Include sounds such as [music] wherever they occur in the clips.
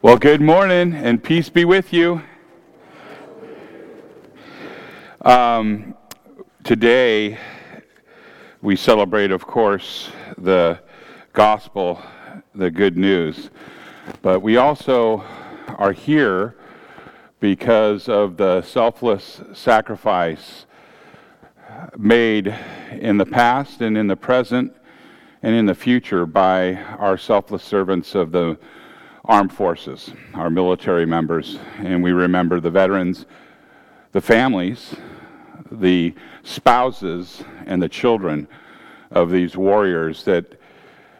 Well, good morning and peace be with you. Um, today, we celebrate, of course, the gospel, the good news, but we also are here because of the selfless sacrifice made in the past and in the present and in the future by our selfless servants of the armed forces, our military members, and we remember the veterans, the families, the spouses, and the children of these warriors that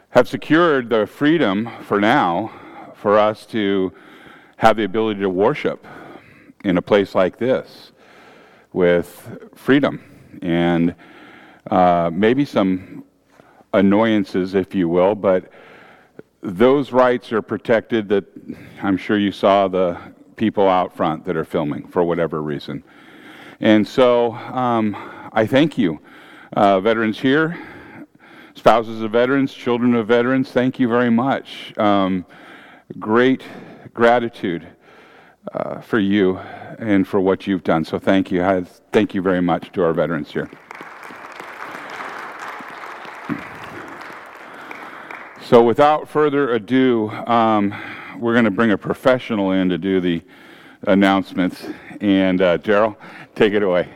have secured the freedom for now for us to have the ability to worship in a place like this with freedom and uh, maybe some annoyances, if you will, but those rights are protected that I'm sure you saw the people out front that are filming for whatever reason. And so um, I thank you, uh, veterans here, spouses of veterans, children of veterans, thank you very much. Um, great gratitude uh, for you and for what you've done. So thank you. Thank you very much to our veterans here. So, without further ado, um, we're going to bring a professional in to do the announcements. And uh, Daryl, take it away.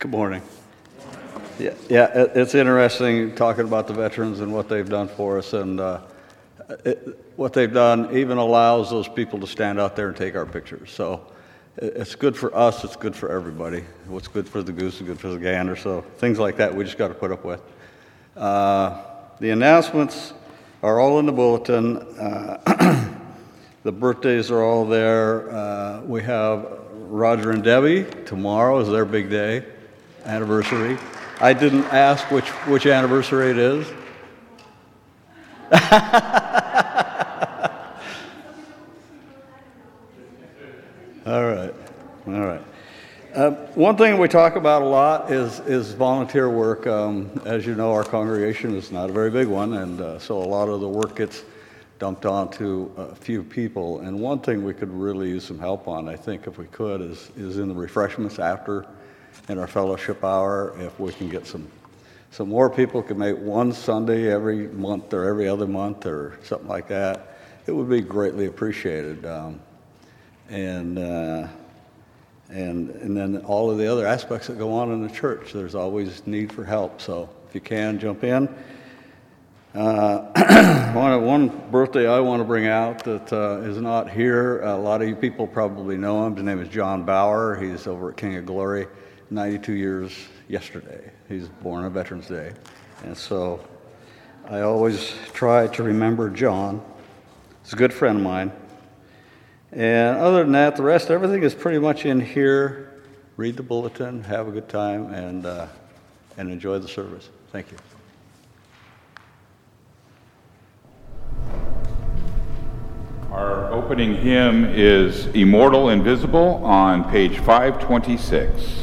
Good morning. Yeah, yeah, it's interesting talking about the veterans and what they've done for us, and uh, it, what they've done even allows those people to stand out there and take our pictures. So it's good for us, it's good for everybody. What's good for the goose is good for the gander. So things like that we just got to put up with. Uh, the announcements are all in the bulletin. Uh, [clears throat] the birthdays are all there. Uh, we have Roger and Debbie. Tomorrow is their big day, anniversary. I didn't ask which, which anniversary it is. [laughs] All right, all right. Uh, one thing we talk about a lot is, is volunteer work. Um, as you know, our congregation is not a very big one, and uh, so a lot of the work gets dumped onto a few people. And one thing we could really use some help on, I think, if we could, is, is in the refreshments after in our fellowship hour. If we can get some, some more people can make one Sunday every month or every other month or something like that, it would be greatly appreciated. Um, and uh, and and then all of the other aspects that go on in the church. There's always need for help. So if you can jump in. Uh, [clears throat] one, one birthday I want to bring out that uh, is not here. A lot of you people probably know him. His name is John Bauer. He's over at King of Glory. 92 years yesterday. He's born on Veterans Day, and so I always try to remember John. He's a good friend of mine. And other than that, the rest, everything is pretty much in here. Read the bulletin, have a good time, and, uh, and enjoy the service. Thank you. Our opening hymn is Immortal Invisible on page 526.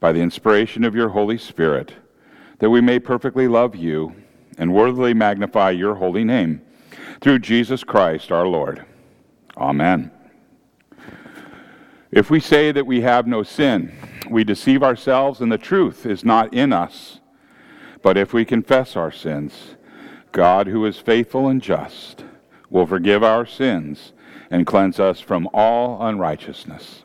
by the inspiration of your Holy Spirit, that we may perfectly love you and worthily magnify your holy name through Jesus Christ our Lord. Amen. If we say that we have no sin, we deceive ourselves and the truth is not in us. But if we confess our sins, God, who is faithful and just, will forgive our sins and cleanse us from all unrighteousness.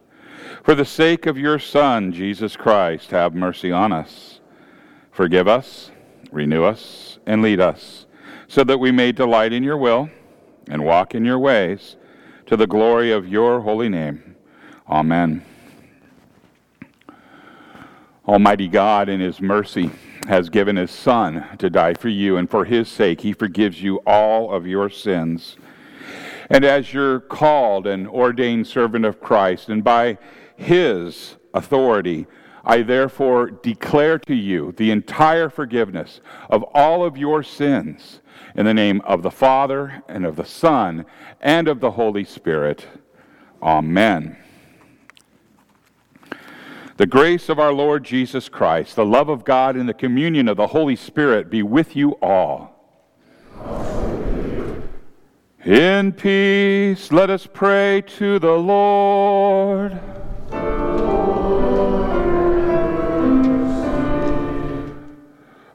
For the sake of your Son, Jesus Christ, have mercy on us. Forgive us, renew us, and lead us, so that we may delight in your will and walk in your ways, to the glory of your holy name. Amen. Almighty God, in his mercy, has given his Son to die for you, and for his sake, he forgives you all of your sins. And as your called and ordained servant of Christ, and by his authority, I therefore declare to you the entire forgiveness of all of your sins in the name of the Father and of the Son and of the Holy Spirit. Amen. The grace of our Lord Jesus Christ, the love of God, and the communion of the Holy Spirit be with you all. In peace, let us pray to the Lord.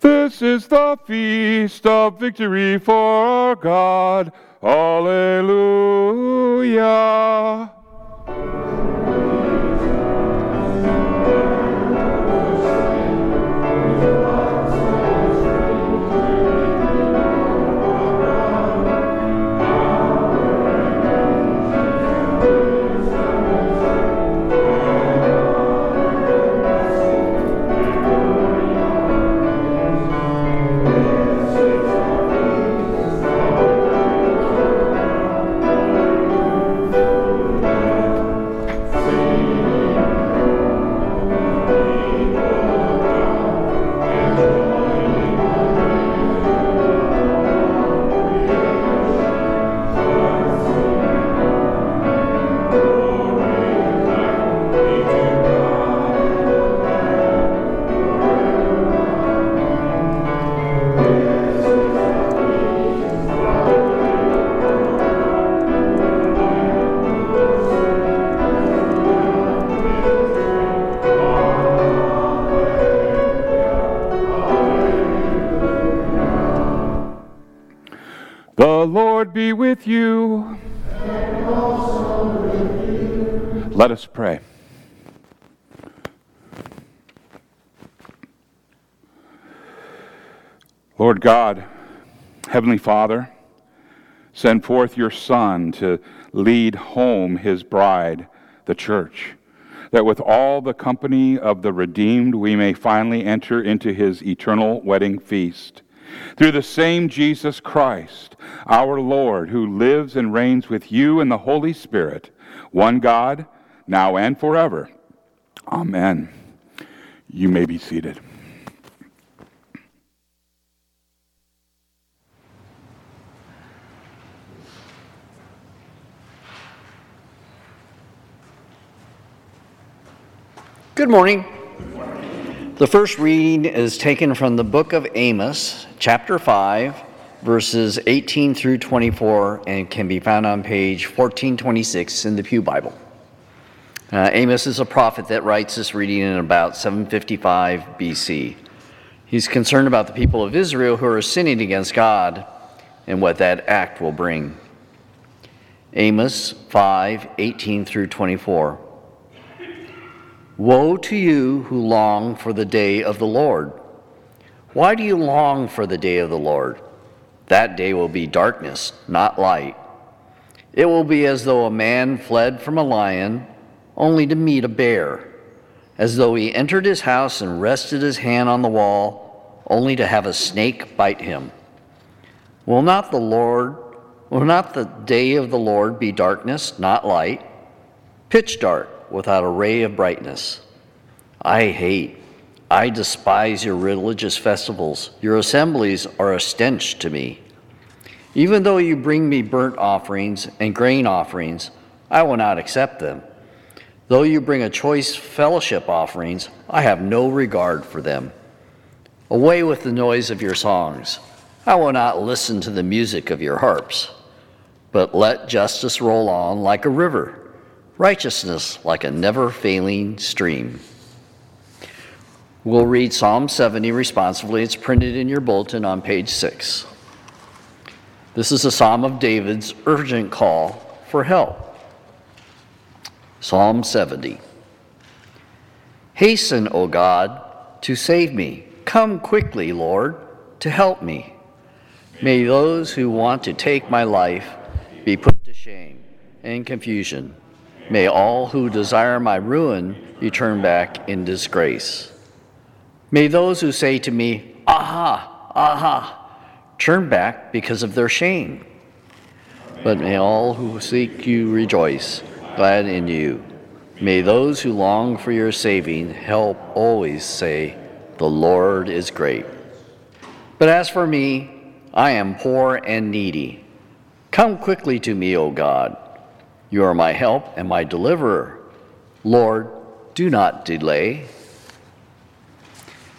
This is the feast of victory for our God. Alleluia. with you. with you. Let us pray. Lord God, Heavenly Father, send forth your Son to lead home his bride, the church, that with all the company of the redeemed we may finally enter into his eternal wedding feast. Through the same Jesus Christ, our Lord, who lives and reigns with you in the Holy Spirit, one God, now and forever. Amen. You may be seated. Good morning. The first reading is taken from the book of Amos, chapter 5, verses 18 through 24, and can be found on page 1426 in the Pew Bible. Uh, Amos is a prophet that writes this reading in about 755 BC. He's concerned about the people of Israel who are sinning against God and what that act will bring. Amos 5 18 through 24. Woe to you who long for the day of the Lord. Why do you long for the day of the Lord? That day will be darkness, not light. It will be as though a man fled from a lion only to meet a bear, as though he entered his house and rested his hand on the wall only to have a snake bite him. Will not the Lord, will not the day of the Lord be darkness, not light? Pitch dark without a ray of brightness. I hate, I despise your religious festivals. Your assemblies are a stench to me. Even though you bring me burnt offerings and grain offerings, I will not accept them. Though you bring a choice fellowship offerings, I have no regard for them. Away with the noise of your songs. I will not listen to the music of your harps. But let justice roll on like a river righteousness like a never failing stream. We'll read Psalm 70 responsively. It's printed in your bulletin on page 6. This is a psalm of David's urgent call for help. Psalm 70. Hasten, O God, to save me. Come quickly, Lord, to help me. May those who want to take my life be put to shame and confusion. May all who desire my ruin be turned back in disgrace. May those who say to me, Aha, aha, turn back because of their shame. But may all who seek you rejoice, glad in you. May those who long for your saving help always say, The Lord is great. But as for me, I am poor and needy. Come quickly to me, O God. You are my help and my deliverer. Lord, do not delay.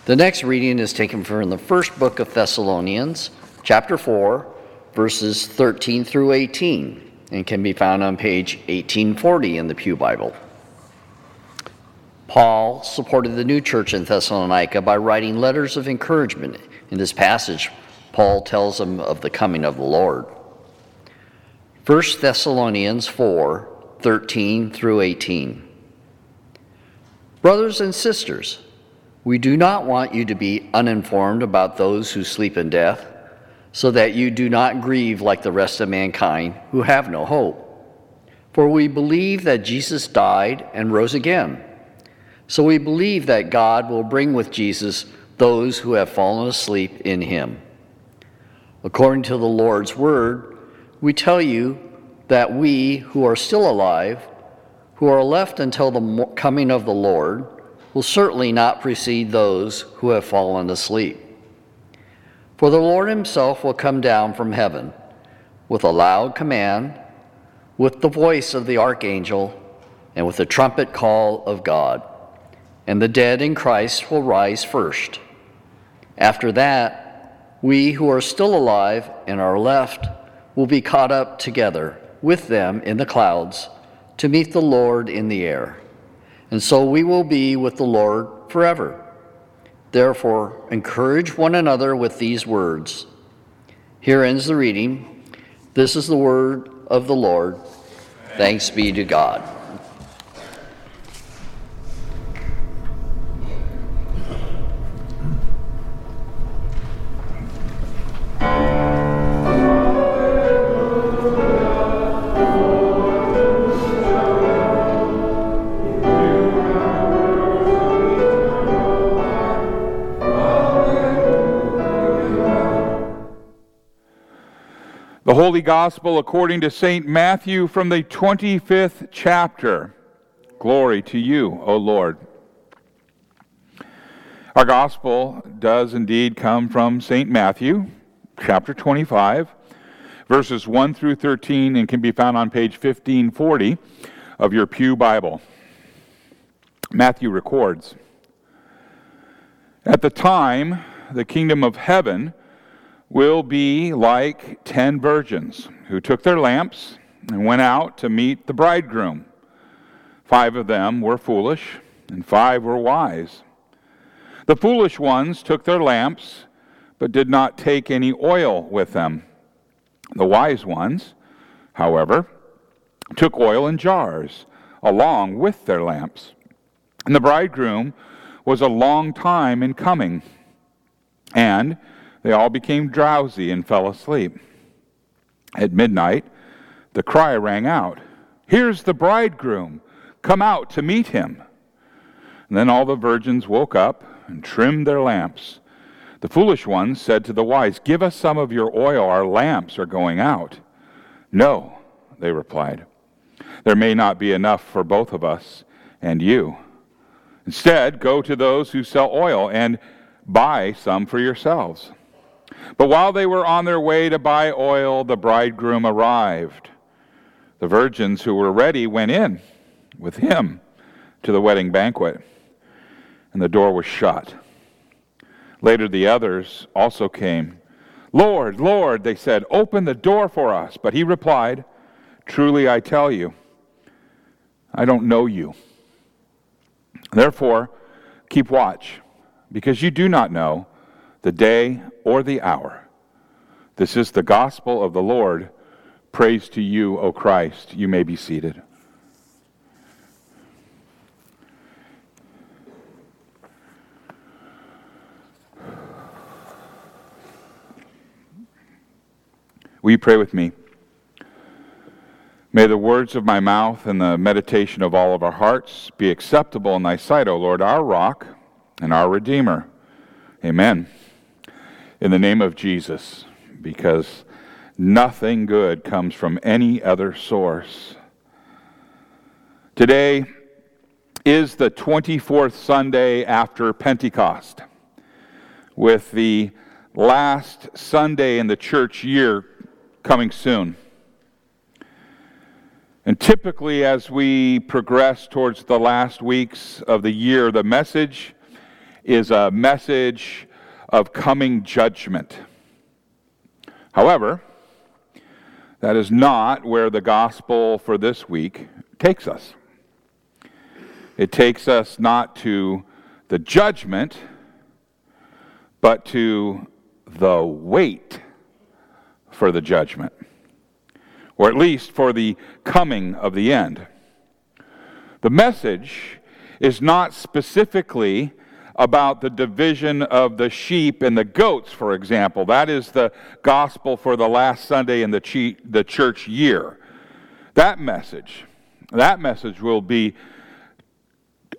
The next reading is taken from the first book of Thessalonians, chapter 4, verses 13 through 18, and can be found on page 1840 in the Pew Bible. Paul supported the new church in Thessalonica by writing letters of encouragement. In this passage, Paul tells them of the coming of the Lord. 1 Thessalonians 4 13 through 18. Brothers and sisters, we do not want you to be uninformed about those who sleep in death, so that you do not grieve like the rest of mankind who have no hope. For we believe that Jesus died and rose again. So we believe that God will bring with Jesus those who have fallen asleep in him. According to the Lord's word, we tell you that we who are still alive, who are left until the coming of the Lord, will certainly not precede those who have fallen asleep. For the Lord himself will come down from heaven with a loud command, with the voice of the archangel, and with the trumpet call of God. And the dead in Christ will rise first. After that, we who are still alive and are left will be caught up together with them in the clouds to meet the Lord in the air. And so we will be with the Lord forever. Therefore, encourage one another with these words. Here ends the reading. This is the word of the Lord. Thanks be to God. Holy Gospel according to St. Matthew from the 25th chapter. Glory to you, O Lord. Our Gospel does indeed come from St. Matthew, chapter 25, verses 1 through 13, and can be found on page 1540 of your Pew Bible. Matthew records At the time, the kingdom of heaven will be like ten virgins who took their lamps and went out to meet the bridegroom. Five of them were foolish, and five were wise. The foolish ones took their lamps, but did not take any oil with them. The wise ones, however, took oil in jars along with their lamps. And the bridegroom was a long time in coming, and they all became drowsy and fell asleep. At midnight, the cry rang out Here's the bridegroom! Come out to meet him! And then all the virgins woke up and trimmed their lamps. The foolish ones said to the wise, Give us some of your oil, our lamps are going out. No, they replied. There may not be enough for both of us and you. Instead, go to those who sell oil and buy some for yourselves. But while they were on their way to buy oil, the bridegroom arrived. The virgins who were ready went in with him to the wedding banquet, and the door was shut. Later, the others also came. Lord, Lord, they said, open the door for us. But he replied, Truly I tell you, I don't know you. Therefore, keep watch, because you do not know the day or the hour. This is the gospel of the Lord. Praise to you, O Christ. You may be seated. Will you pray with me? May the words of my mouth and the meditation of all of our hearts be acceptable in thy sight, O Lord, our rock and our Redeemer. Amen in the name of Jesus because nothing good comes from any other source. Today is the 24th Sunday after Pentecost, with the last Sunday in the church year coming soon. And typically, as we progress towards the last weeks of the year, the message is a message of coming judgment. However, that is not where the gospel for this week takes us. It takes us not to the judgment, but to the wait for the judgment, or at least for the coming of the end. The message is not specifically about the division of the sheep and the goats, for example. That is the gospel for the last Sunday in the, church year. That message, that message will be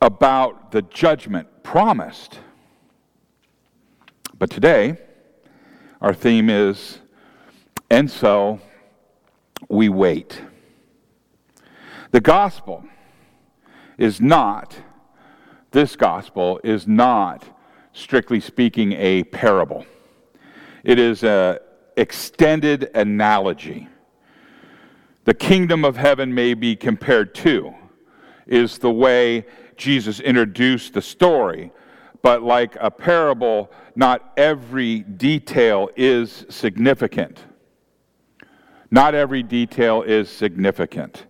about the judgment promised. But today, our theme is, and so we wait. The gospel is not this gospel is not, strictly speaking, a parable. It is an extended analogy. The kingdom of heaven may be compared to, is the way Jesus introduced the story. But like a parable, not every detail is significant. Not every detail is significant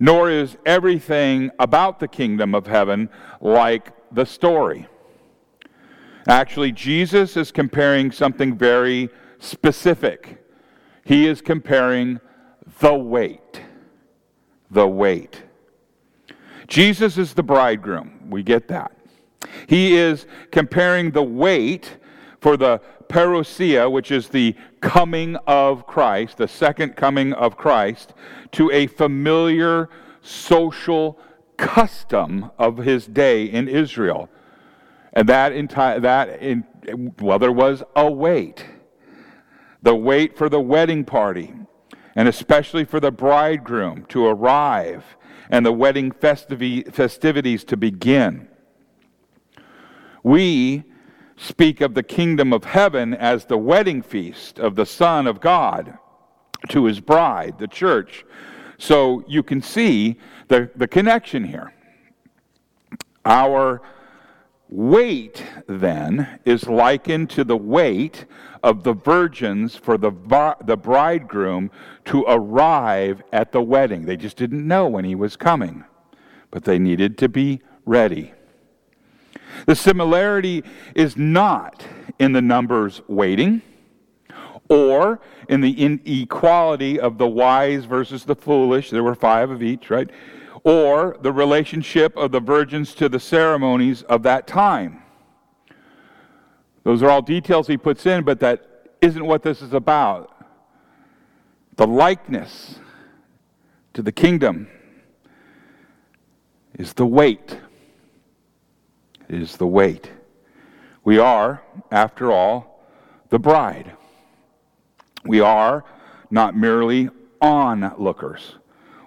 nor is everything about the kingdom of heaven like the story. Actually, Jesus is comparing something very specific. He is comparing the wait. The wait. Jesus is the bridegroom. We get that. He is comparing the wait for the parousia, which is the coming of Christ, the second coming of Christ, to a familiar social custom of his day in Israel. And that, enti- that in, well, there was a wait. The wait for the wedding party. and especially for the bridegroom to arrive and the wedding festivities to begin. We speak of the kingdom of heaven as the wedding feast of the Son of God to his bride, the church. So you can see the, the connection here. Our Wait, then, is likened to the wait of the virgins for the, the bridegroom to arrive at the wedding. They just didn't know when he was coming, but they needed to be ready. The similarity is not in the numbers waiting or in the inequality of the wise versus the foolish. There were five of each, right? or the relationship of the virgins to the ceremonies of that time. Those are all details he puts in, but that isn't what this is about. The likeness to the kingdom is the wait. Is the wait. We are, after all, the bride. We are not merely onlookers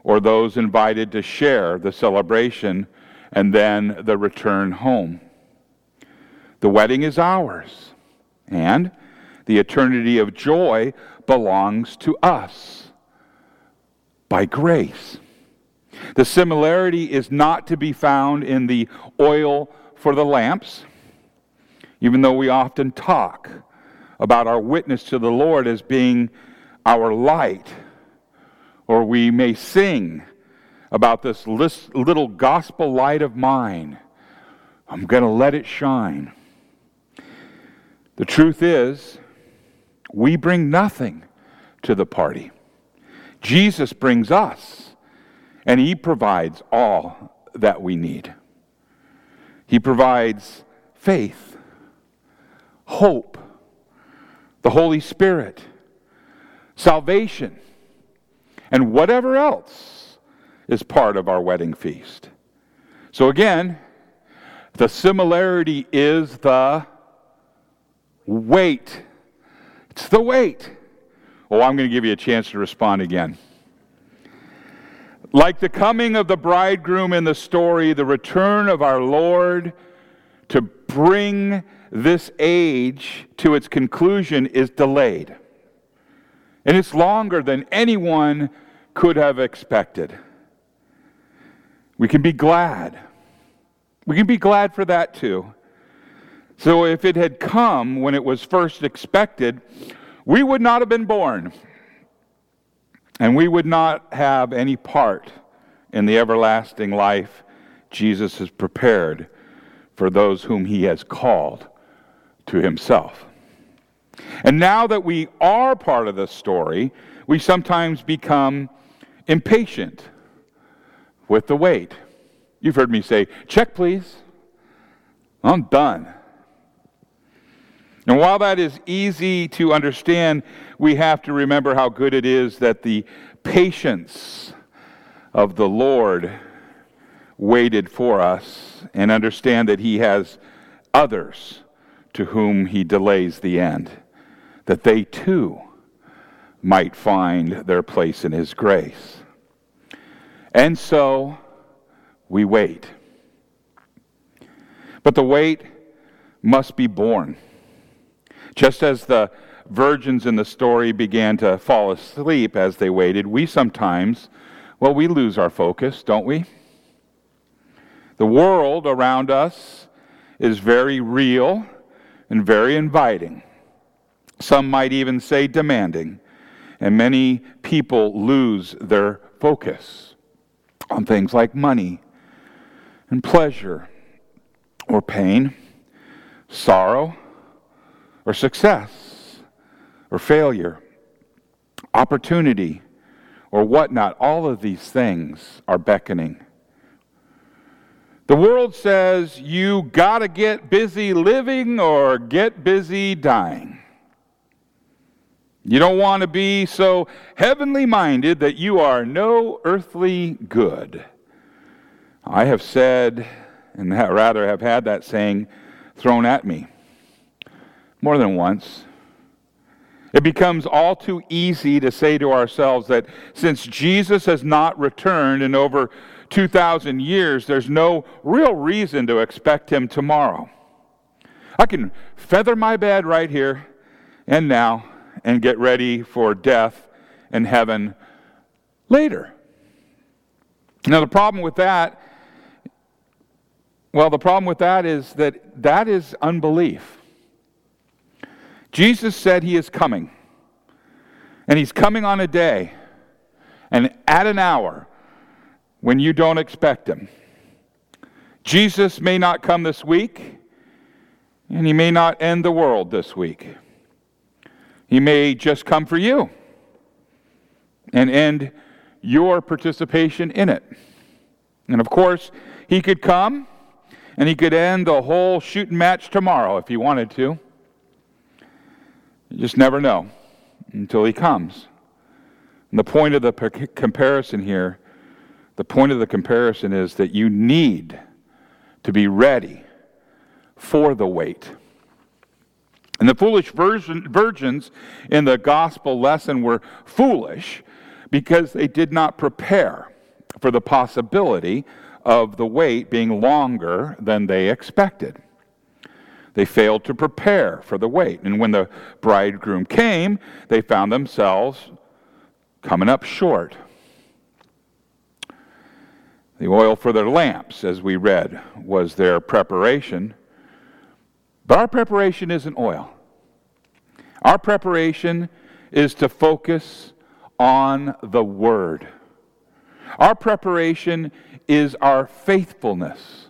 or those invited to share the celebration and then the return home. The wedding is ours, and the eternity of joy belongs to us by grace. The similarity is not to be found in the oil for the lamps, even though we often talk about our witness to the Lord as being our light or we may sing about this little gospel light of mine. I'm going to let it shine. The truth is, we bring nothing to the party. Jesus brings us, and He provides all that we need. He provides faith, hope, the Holy Spirit, salvation and whatever else is part of our wedding feast. So again, the similarity is the wait. It's the wait. Oh, I'm going to give you a chance to respond again. Like the coming of the bridegroom in the story, the return of our Lord to bring this age to its conclusion is delayed. And it's longer than anyone could have expected. We can be glad. We can be glad for that too. So if it had come when it was first expected, we would not have been born. And we would not have any part in the everlasting life Jesus has prepared for those whom he has called to himself. And now that we are part of the story, we sometimes become impatient with the wait. You've heard me say, check, please. I'm done. And while that is easy to understand, we have to remember how good it is that the patience of the Lord waited for us and understand that He has others to whom He delays the end, that they too might find their place in His grace. And so we wait. But the wait must be borne. Just as the virgins in the story began to fall asleep as they waited, we sometimes, well, we lose our focus, don't we? The world around us is very real and very inviting. Some might even say demanding and many people lose their focus on things like money and pleasure or pain, sorrow or success or failure, opportunity or whatnot. All of these things are beckoning. The world says you got to get busy living or get busy dying. You don't want to be so heavenly minded that you are no earthly good. I have said, and [laughs] rather have had that saying thrown at me more than once. It becomes all too easy to say to ourselves that since Jesus has not returned in over 2,000 years, there's no real reason to expect him tomorrow. I can feather my bed right here and now and get ready for death and heaven later. Now, the problem with that, well, the problem with that is that that is unbelief. Jesus said he is coming, and he's coming on a day and at an hour when you don't expect him. Jesus may not come this week, and he may not end the world this week. He may just come for you and end your participation in it. And of course, he could come and he could end the whole shooting match tomorrow if he wanted to. You just never know until he comes. And the point of the comparison here, the point of the comparison is that you need to be ready for the wait. And the foolish virgins in the gospel lesson were foolish because they did not prepare for the possibility of the wait being longer than they expected. They failed to prepare for the wait. And when the bridegroom came, they found themselves coming up short. The oil for their lamps, as we read, was their preparation. But our preparation isn't oil. Our preparation is to focus on the Word. Our preparation is our faithfulness.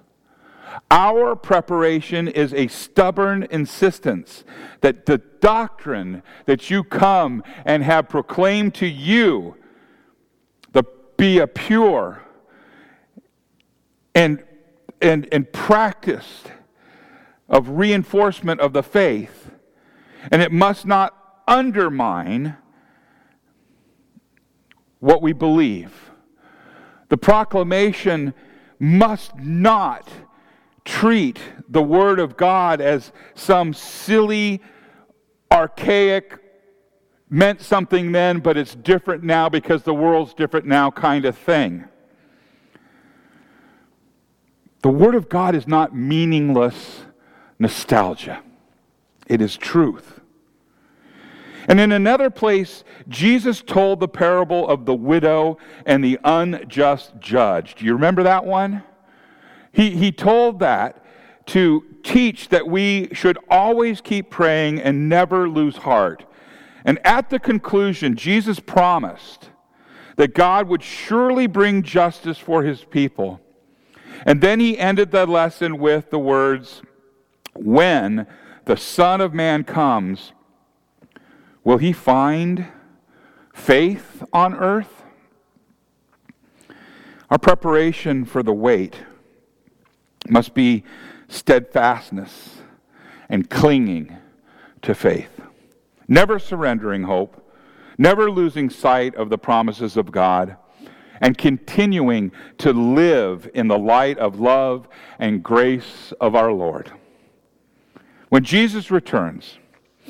Our preparation is a stubborn insistence that the doctrine that you come and have proclaimed to you the, be a pure and, and, and practiced of reinforcement of the faith, and it must not undermine what we believe. The proclamation must not treat the Word of God as some silly, archaic, meant something then, but it's different now because the world's different now kind of thing. The Word of God is not meaningless nostalgia, it is truth. And in another place, Jesus told the parable of the widow and the unjust judge. Do you remember that one? He, he told that to teach that we should always keep praying and never lose heart. And at the conclusion, Jesus promised that God would surely bring justice for his people. And then he ended the lesson with the words, when the Son of Man comes, will he find faith on earth? Our preparation for the wait must be steadfastness and clinging to faith, never surrendering hope, never losing sight of the promises of God, and continuing to live in the light of love and grace of our Lord. When Jesus returns,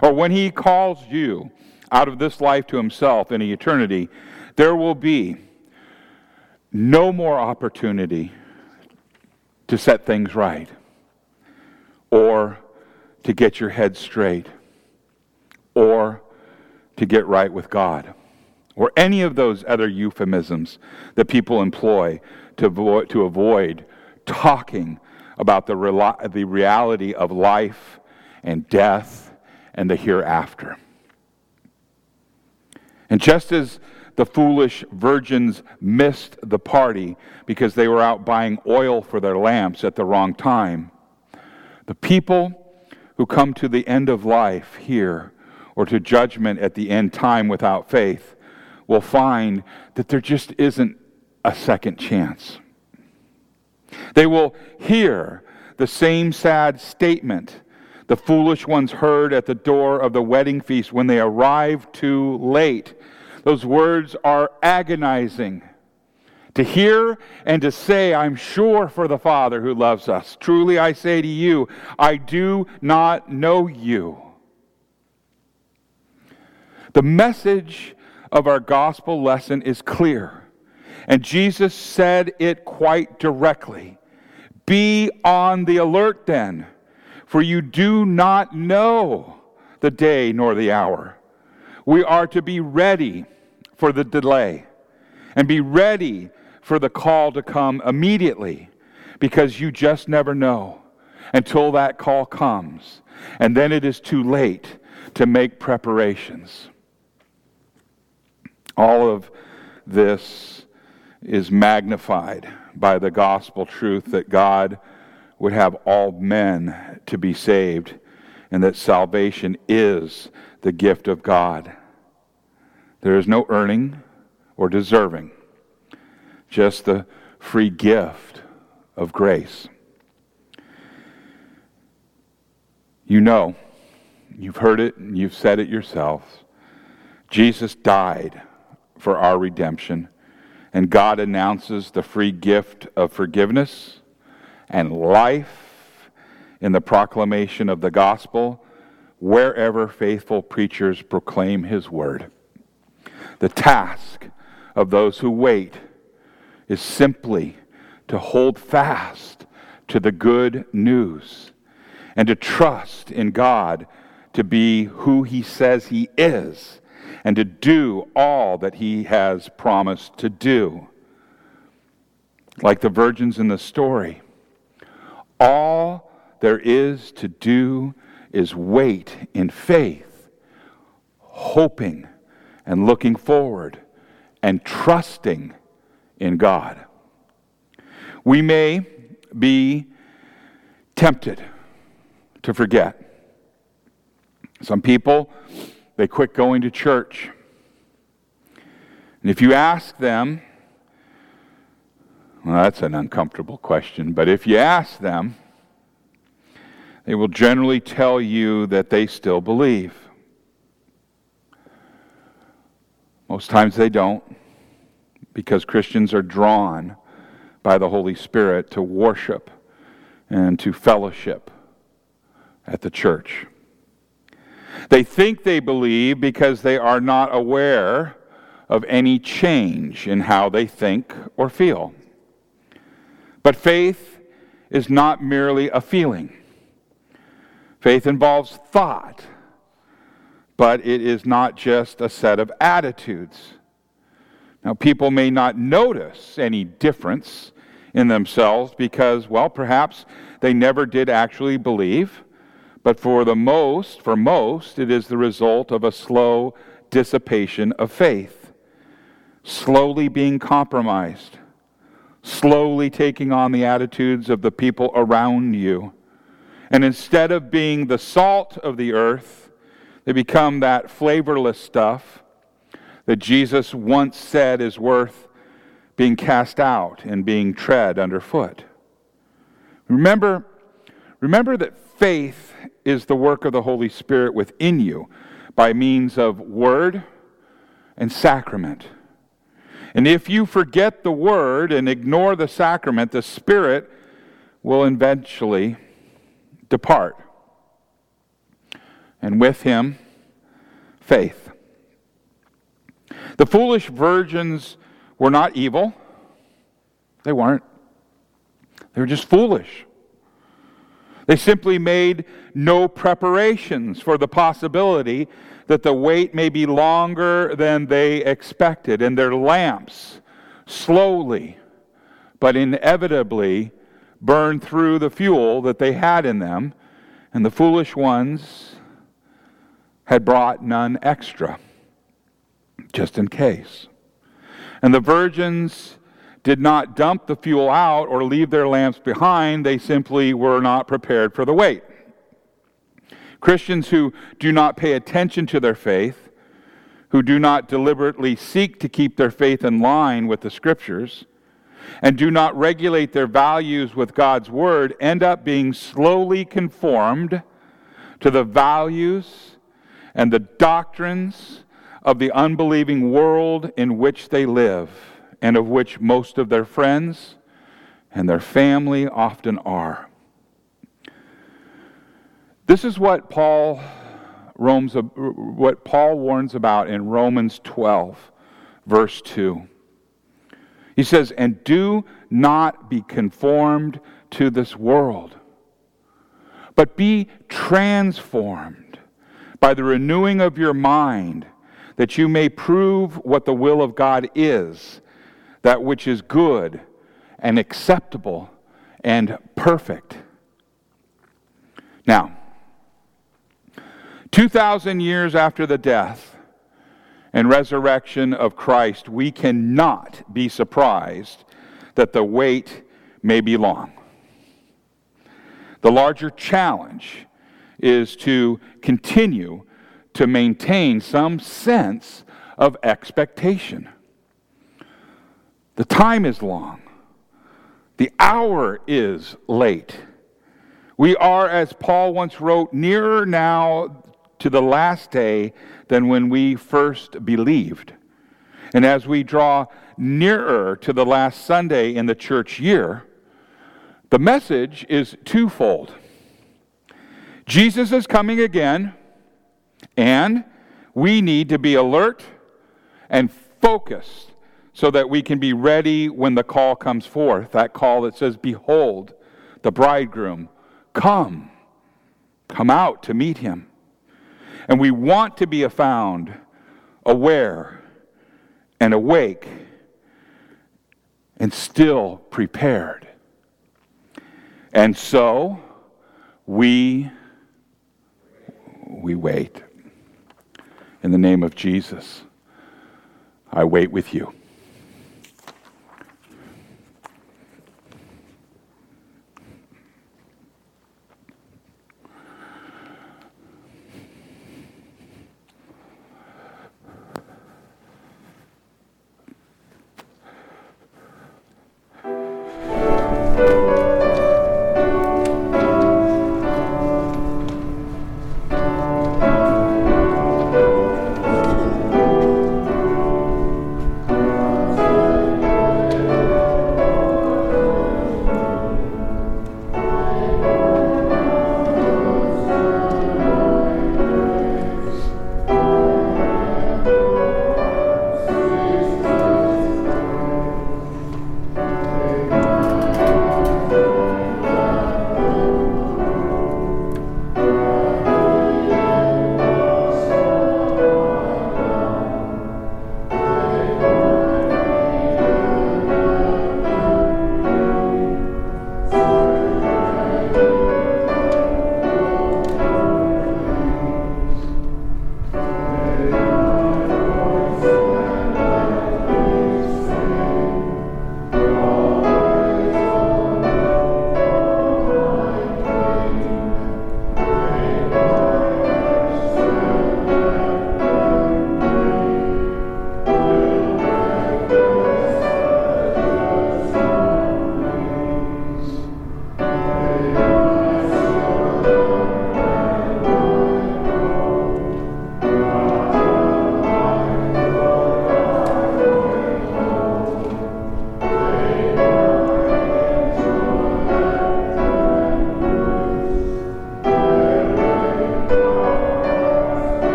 or when he calls you out of this life to himself in eternity, there will be no more opportunity to set things right or to get your head straight or to get right with God or any of those other euphemisms that people employ to avoid, to avoid talking about the, the reality of life and death and the hereafter. And just as the foolish virgins missed the party because they were out buying oil for their lamps at the wrong time, the people who come to the end of life here or to judgment at the end time without faith will find that there just isn't a second chance. They will hear the same sad statement the foolish ones heard at the door of the wedding feast when they arrived too late. Those words are agonizing. To hear and to say, I'm sure for the Father who loves us. Truly I say to you, I do not know you. The message of our gospel lesson is clear, and Jesus said it quite directly. Be on the alert then, for you do not know the day nor the hour. We are to be ready for the delay and be ready for the call to come immediately because you just never know until that call comes. And then it is too late to make preparations. All of this is magnified by the gospel truth that God would have all men to be saved and that salvation is the gift of God. There is no earning or deserving, just the free gift of grace. You know, you've heard it, and you've said it yourselves. Jesus died for our redemption, and God announces the free gift of forgiveness and life in the proclamation of the gospel wherever faithful preachers proclaim his word. The task of those who wait is simply to hold fast to the good news and to trust in God to be who he says he is and to do all that he has promised to do. Like the virgins in the story, all there is to do is wait in faith, hoping and looking forward and trusting in God. We may be tempted to forget. Some people, they quit going to church. And if you ask them, well, that's an uncomfortable question, but if you ask them, they will generally tell you that they still believe. Most times they don't, because Christians are drawn by the Holy Spirit to worship and to fellowship at the church. They think they believe because they are not aware of any change in how they think or feel. But faith is not merely a feeling. Faith involves thought but it is not just a set of attitudes. Now, people may not notice any difference in themselves because, well, perhaps they never did actually believe, but for the most, for most, it is the result of a slow dissipation of faith, slowly being compromised, slowly taking on the attitudes of the people around you. And instead of being the salt of the earth, they become that flavorless stuff that Jesus once said is worth being cast out and being tread underfoot. Remember, remember that faith is the work of the Holy Spirit within you by means of word and sacrament. And if you forget the word and ignore the sacrament, the Spirit will eventually depart and with him, faith. The foolish virgins were not evil. They weren't. They were just foolish. They simply made no preparations for the possibility that the wait may be longer than they expected, and their lamps slowly but inevitably burned through the fuel that they had in them, and the foolish ones had brought none extra, just in case. And the virgins did not dump the fuel out or leave their lamps behind, they simply were not prepared for the wait. Christians who do not pay attention to their faith, who do not deliberately seek to keep their faith in line with the scriptures, and do not regulate their values with God's word, end up being slowly conformed to the values and the doctrines of the unbelieving world in which they live, and of which most of their friends and their family often are. This is what Paul what Paul warns about in Romans 12, verse 2. He says, And do not be conformed to this world, but be transformed by the renewing of your mind, that you may prove what the will of God is, that which is good and acceptable and perfect. Now, 2,000 years after the death and resurrection of Christ, we cannot be surprised that the wait may be long. The larger challenge is to continue to maintain some sense of expectation. The time is long, the hour is late. We are, as Paul once wrote, nearer now to the last day than when we first believed. And as we draw nearer to the last Sunday in the church year, the message is twofold. Jesus is coming again, and we need to be alert and focused so that we can be ready when the call comes forth. That call that says, Behold, the bridegroom, come, come out to meet him. And we want to be found aware and awake and still prepared. And so we we wait. In the name of Jesus, I wait with you.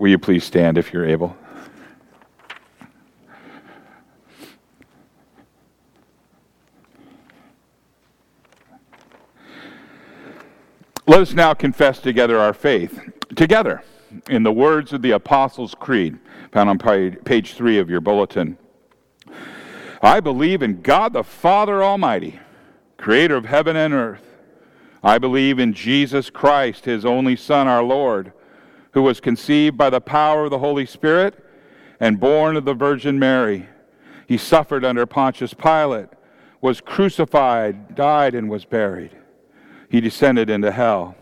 Will you please stand if you're able? Let us now confess together our faith. Together, in the words of the Apostles' Creed, found on page three of your bulletin. I believe in God the Father Almighty, creator of heaven and earth. I believe in Jesus Christ, his only Son, our Lord who was conceived by the power of the Holy Spirit and born of the Virgin Mary. He suffered under Pontius Pilate, was crucified, died, and was buried. He descended into hell.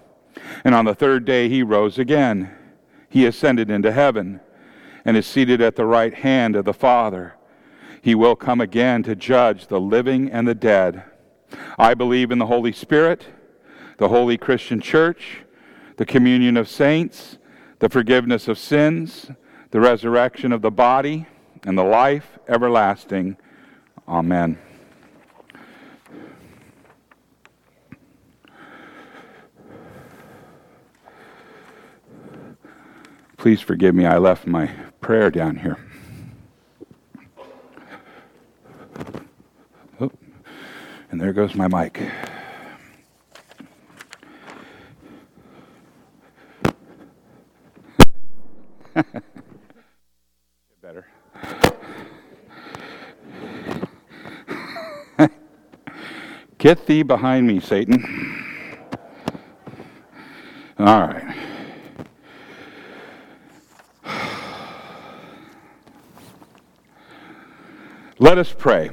And on the third day he rose again. He ascended into heaven and is seated at the right hand of the Father. He will come again to judge the living and the dead. I believe in the Holy Spirit, the holy Christian church, the communion of saints the forgiveness of sins, the resurrection of the body, and the life everlasting. Amen. Please forgive me, I left my prayer down here. And there goes my mic. [laughs] Better. [laughs] Get thee behind me, Satan. All right. Let us pray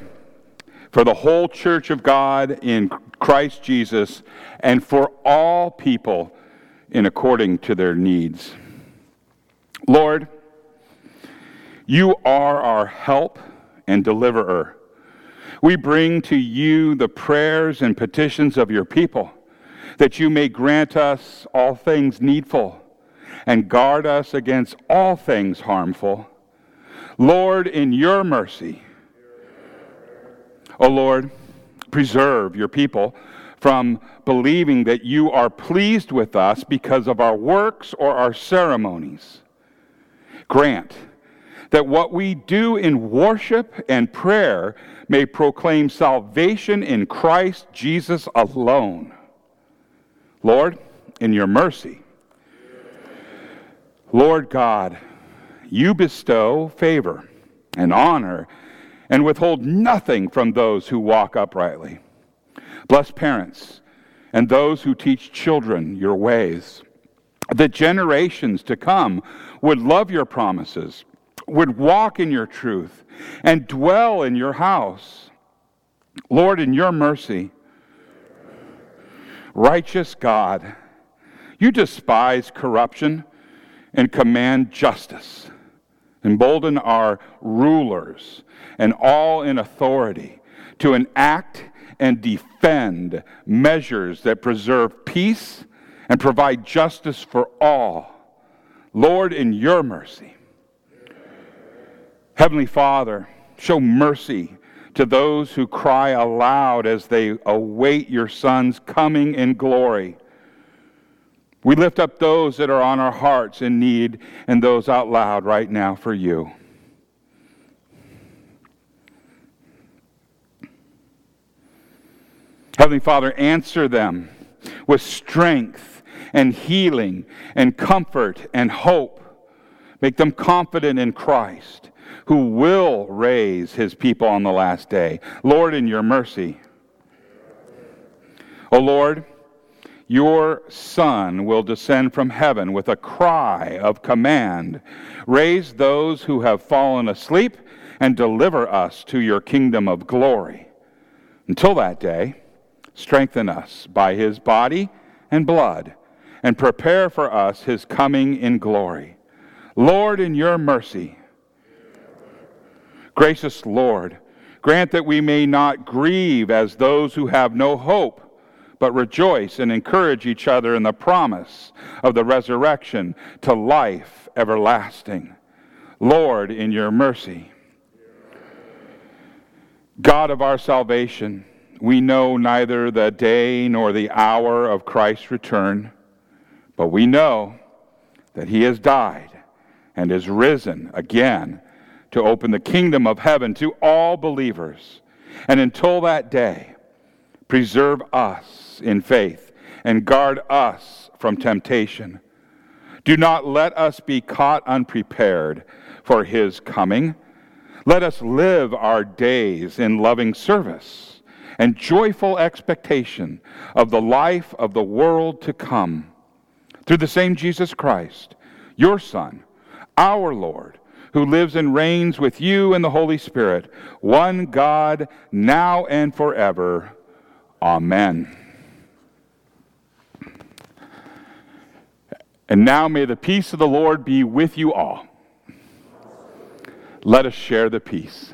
for the whole church of God in Christ Jesus and for all people in according to their needs. Lord, you are our help and deliverer. We bring to you the prayers and petitions of your people, that you may grant us all things needful and guard us against all things harmful. Lord, in your mercy, O Lord, preserve your people from believing that you are pleased with us because of our works or our ceremonies. Grant that what we do in worship and prayer may proclaim salvation in Christ Jesus alone. Lord, in your mercy, Lord God, you bestow favor and honor and withhold nothing from those who walk uprightly. Bless parents and those who teach children your ways, that generations to come would love your promises, would walk in your truth, and dwell in your house. Lord, in your mercy, righteous God, you despise corruption and command justice. Embolden our rulers and all in authority to enact and defend measures that preserve peace and provide justice for all. Lord, in your mercy. Heavenly Father, show mercy to those who cry aloud as they await your Son's coming in glory. We lift up those that are on our hearts in need and those out loud right now for you. Heavenly Father, answer them with strength and healing and comfort and hope. Make them confident in Christ, who will raise his people on the last day. Lord, in your mercy. O oh Lord, your Son will descend from heaven with a cry of command. Raise those who have fallen asleep and deliver us to your kingdom of glory. Until that day, strengthen us by his body and blood, and prepare for us his coming in glory. Lord, in your mercy, gracious Lord, grant that we may not grieve as those who have no hope, but rejoice and encourage each other in the promise of the resurrection to life everlasting. Lord, in your mercy, God of our salvation, we know neither the day nor the hour of Christ's return, but we know that he has died and is risen again to open the kingdom of heaven to all believers. And until that day, preserve us in faith and guard us from temptation. Do not let us be caught unprepared for his coming. Let us live our days in loving service and joyful expectation of the life of the world to come. Through the same Jesus Christ, your Son, our Lord, who lives and reigns with you in the Holy Spirit, one God, now and forever. Amen. And now may the peace of the Lord be with you all. Let us share the peace.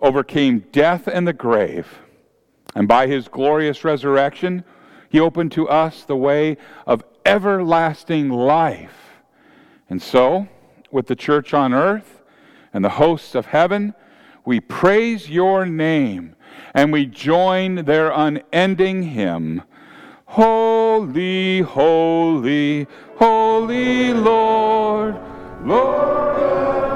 overcame death and the grave, and by his glorious resurrection, he opened to us the way of everlasting life. And so, with the church on earth and the hosts of heaven, we praise your name and we join their unending hymn Holy, holy, holy Lord, Lord.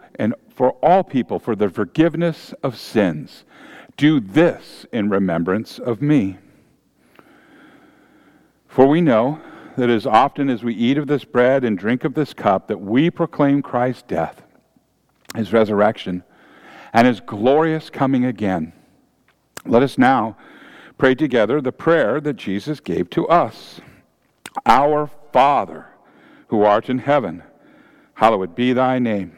for all people for the forgiveness of sins. Do this in remembrance of me. For we know that as often as we eat of this bread and drink of this cup, that we proclaim Christ's death, his resurrection, and his glorious coming again. Let us now pray together the prayer that Jesus gave to us Our Father, who art in heaven, hallowed be thy name.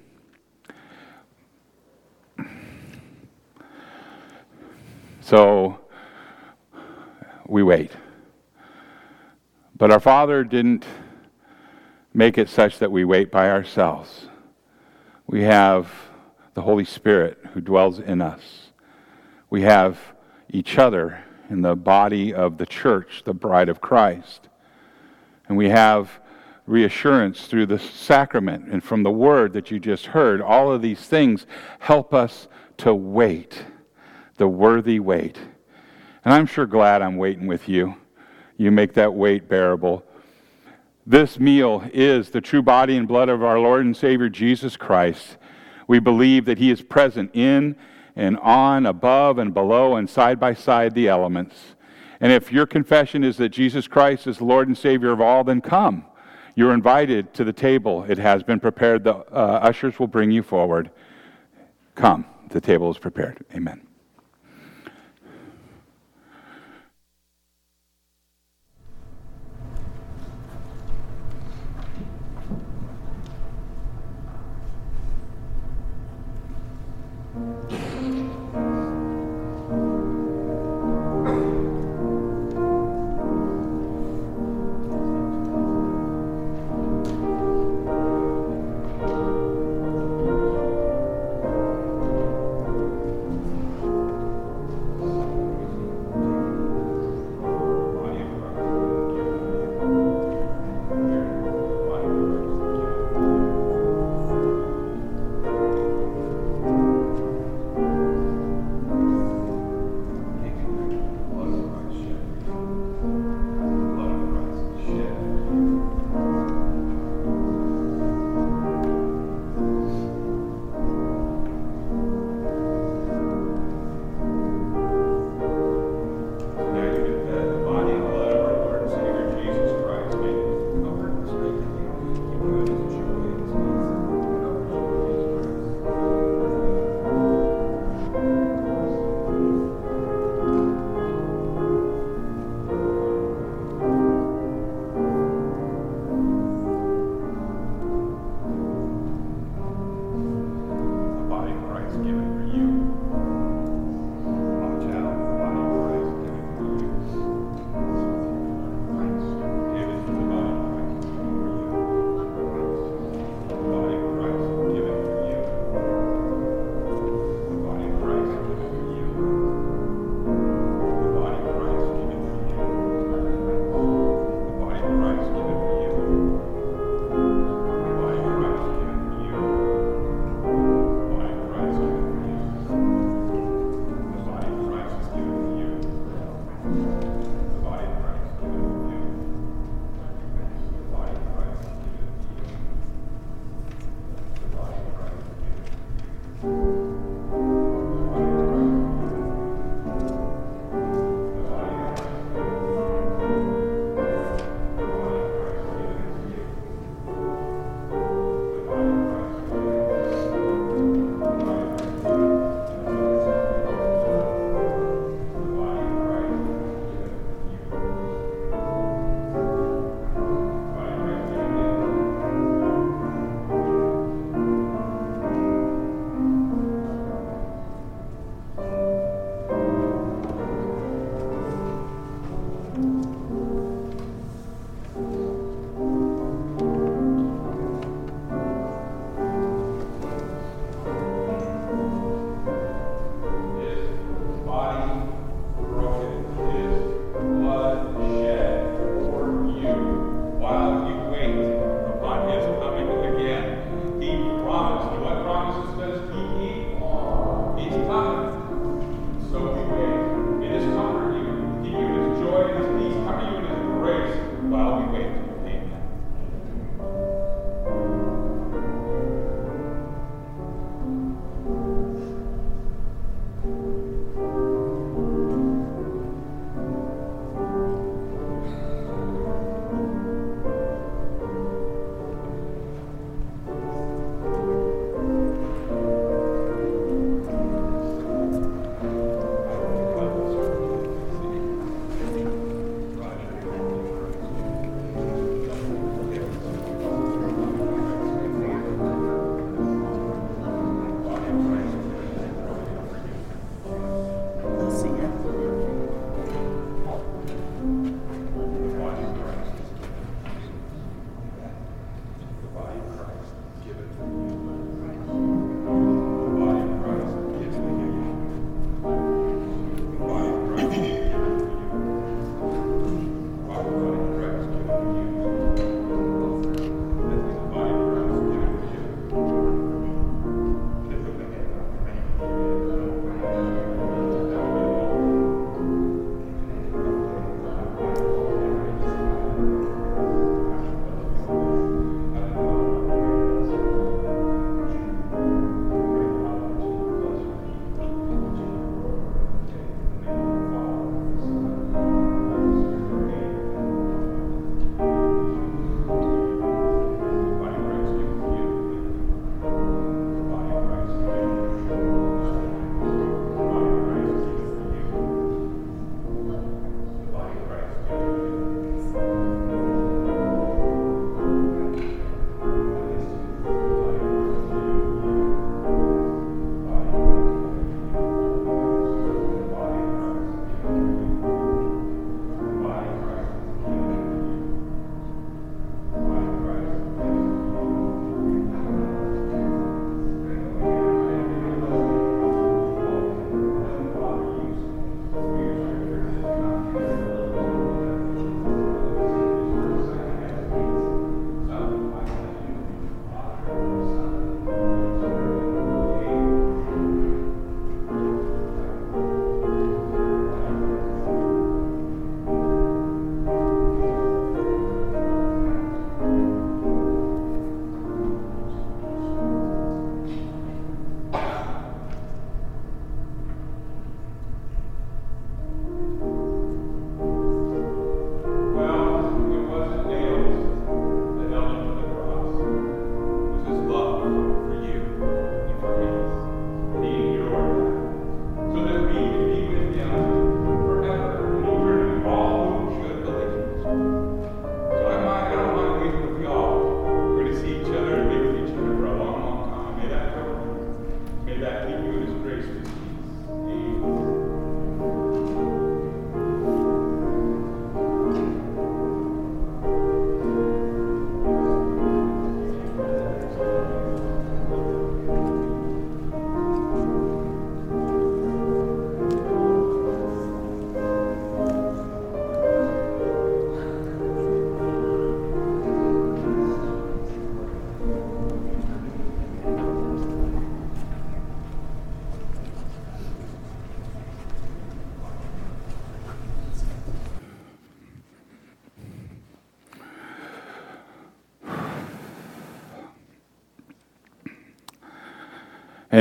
So we wait. But our Father didn't make it such that we wait by ourselves. We have the Holy Spirit who dwells in us. We have each other in the body of the church, the bride of Christ. And we have reassurance through the sacrament and from the word that you just heard. All of these things help us to wait the worthy wait. And I'm sure glad I'm waiting with you. You make that wait bearable. This meal is the true body and blood of our Lord and Savior Jesus Christ. We believe that He is present in and on, above and below, and side by side the elements. And if your confession is that Jesus Christ is Lord and Savior of all, then come. You're invited to the table. It has been prepared. The uh, ushers will bring you forward. Come. The table is prepared. Amen.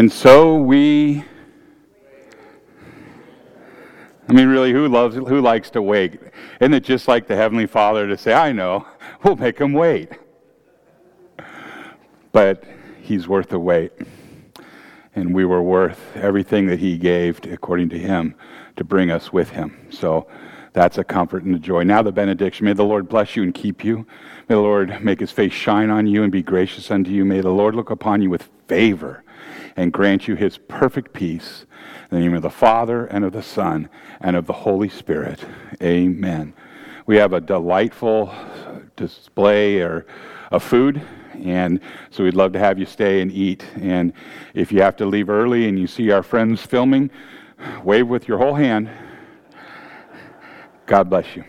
And so we. I mean, really, who loves, who likes to wait? Isn't it just like the Heavenly Father to say, I know, [laughs] we'll make him wait? But he's worth the wait. And we were worth everything that he gave, to, according to him, to bring us with him. So that's a comfort and a joy. Now, the benediction. May the Lord bless you and keep you. May the Lord make his face shine on you and be gracious unto you. May the Lord look upon you with favor and grant you his perfect peace. In the name of the Father, and of the Son, and of the Holy Spirit. Amen. We have a delightful display or of food, and so we'd love to have you stay and eat. And if you have to leave early and you see our friends filming, wave with your whole hand. God bless you.